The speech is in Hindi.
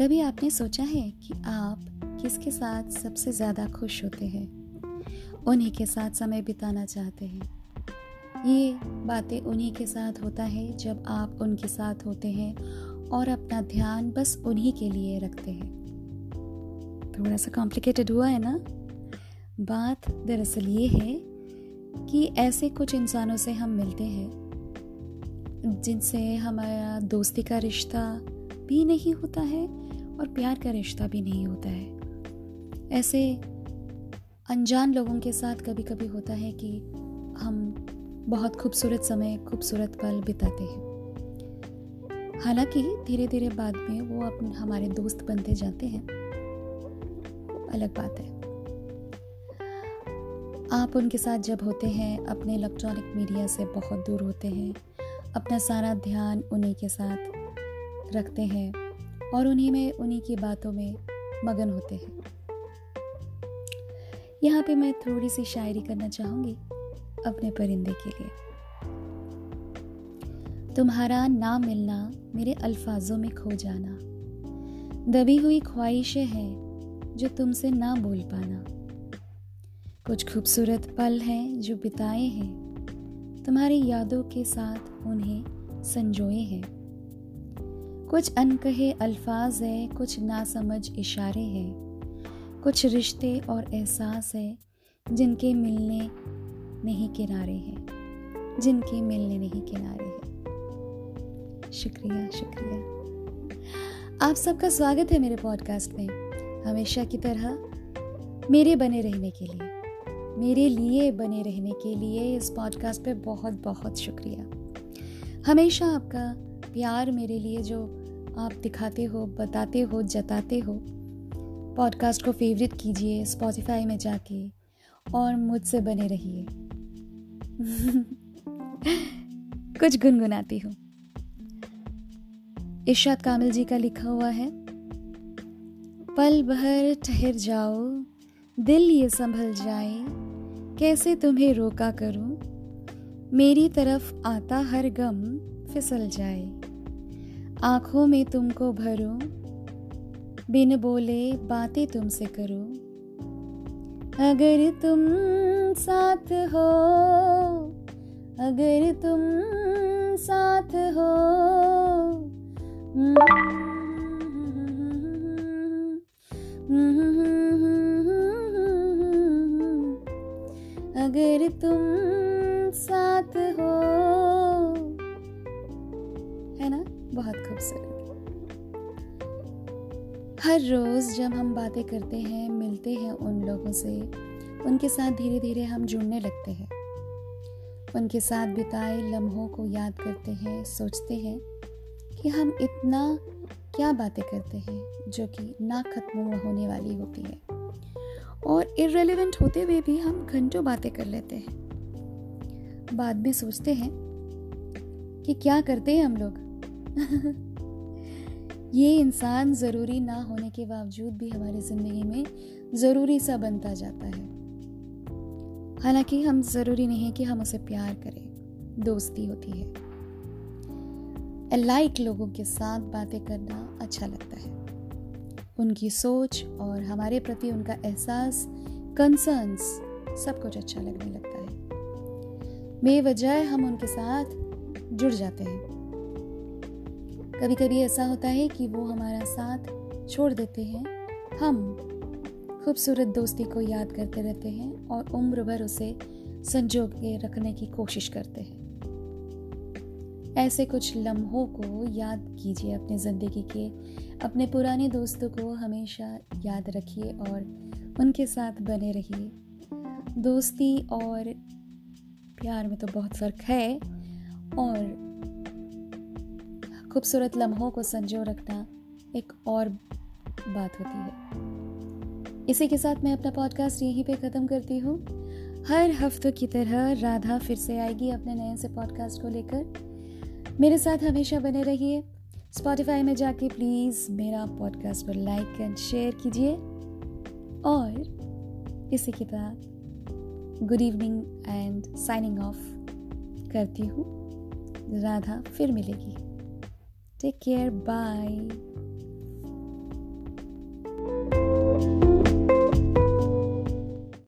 कभी आपने सोचा है कि आप किसके साथ सबसे ज़्यादा खुश होते हैं? उन्हीं के साथ समय बिताना चाहते हैं। ये बातें उन्हीं के साथ होता है जब आप उनके साथ होते हैं और अपना ध्यान बस उन्हीं के लिए रखते हैं। थोड़ा सा कॉम्प्लिकेटेड हुआ है ना? बात दरअसल ये है कि ऐसे कुछ इंसानों से हम मिलते हैं, जिनसे हमारा दोस्ती का रिश्ता भी नहीं होता है और प्यार का रिश्ता भी नहीं होता है। ऐसे अनजान लोगों के साथ कभी कभी होता है कि हम बहुत खूबसूरत समय, खूबसूरत पल बिताते हैं। हालाँकि धीरे धीरे बाद में वो अपने हमारे दोस्त बनते जाते हैं। अलग बात है। आप उनके साथ जब होते हैं, अपने इलेक्ट्रॉनिक मीडिया से बहुत दूर होते हैं, अपना सारा ध्यान उन्हीं के साथ रखते हैं। और उन्हीं में, उन्हीं की बातों में मगन होते हैं। यहाँ पे मैं थोड़ी सी शायरी करना चाहूँगी अपने परिंदे के लिए। तुम्हारा ना मिलना मेरे अल्फाजों में खो जाना। दबी हुई ख्वाहिशें हैं जो तुमसे ना बोल पाना। कुछ खूबसूरत पल हैं जो बिताए हैं। तुम्हारी यादों के साथ उन्हें संजोए हैं। कुछ अनकहे अल्फाज है, कुछ नासमझ इशारे हैं। कुछ रिश्ते और एहसास है, जिनके मिलने नहीं किनारे हैं। जिनके मिलने नहीं किनारे हैं। शुक्रिया शुक्रिया। आप सबका स्वागत है मेरे पॉडकास्ट में। हमेशा की तरह मेरे बने रहने के लिए, मेरे लिए बने रहने के लिए इस पॉडकास्ट पे बहुत बहुत शुक्रिया। हमेशा आपका प्यार मेरे लिए जो आप दिखाते हो, बताते हो, जताते हो। पॉडकास्ट को फेवरेट कीजिए स्पॉटिफाई में जाके और मुझसे बने रहिए। कुछ गुनगुनाती हूँ। इर्शाद कामिल जी का लिखा हुआ है, पल भर ठहर जाओ, दिल ये संभल जाए, कैसे तुम्हें रोका करूँ? मेरी तरफ़ आता हर गम फिसल जाए। आँखों में तुमको भरूं बिन बोले बातें तुमसे करूँ अगर तुम साथ हो अगर तुम साथ हो अगर तुम साथ हो है बहुत खूबसूरत। हर रोज़ जब हम बातें करते हैं, मिलते हैं उन लोगों से, उनके साथ धीरे धीरे हम जुड़ने लगते हैं। उनके साथ बिताए लम्हों को याद करते हैं, सोचते हैं कि हम इतना क्या बातें करते हैं, जो कि ना खत्म होने वाली होती है। और इरेलीवेंट होते हुए भी हम घंटों बातें कर लेते हैं। बाद में सोचते हैं कि क्या करते हैं हम लोग? ये इंसान ज़रूरी ना होने के बावजूद भी हमारी ज़िंदगी में ज़रूरी सा बनता जाता है। हालाँकि हम ज़रूरी नहीं कि हम उसे प्यार करें, दोस्ती होती है। लाइक लोगों के साथ बातें करना अच्छा लगता है। उनकी सोच और हमारे प्रति उनका एहसास कंसर्न्स सब कुछ अच्छा लगने लगता है। बेवजह हम उनके साथ जुड़ जाते हैं। कभी कभी ऐसा होता है कि वो हमारा साथ छोड़ देते हैं। हम खूबसूरत दोस्ती को याद करते रहते हैं और उम्र भर उसे संजो के रखने की कोशिश करते हैं। ऐसे कुछ लम्हों को याद कीजिए अपने ज़िंदगी के। अपने पुराने दोस्तों को हमेशा याद रखिए और उनके साथ बने रहिए। दोस्ती और प्यार में तो बहुत फ़र्क है और खूबसूरत लम्हों को संजो रखना एक और बात होती है। इसी के साथ मैं अपना पॉडकास्ट यहीं पे ख़त्म करती हूँ। हर हफ्तों की तरह राधा फिर से आएगी अपने नए से पॉडकास्ट को लेकर। मेरे साथ हमेशा बने रहिए। स्पॉटिफाई में जाके प्लीज़ मेरा पॉडकास्ट पर लाइक एंड शेयर कीजिए। और इसी के साथ good evening and signing off करती हूँ। राधा फिर मिलेगी। Take care. Bye.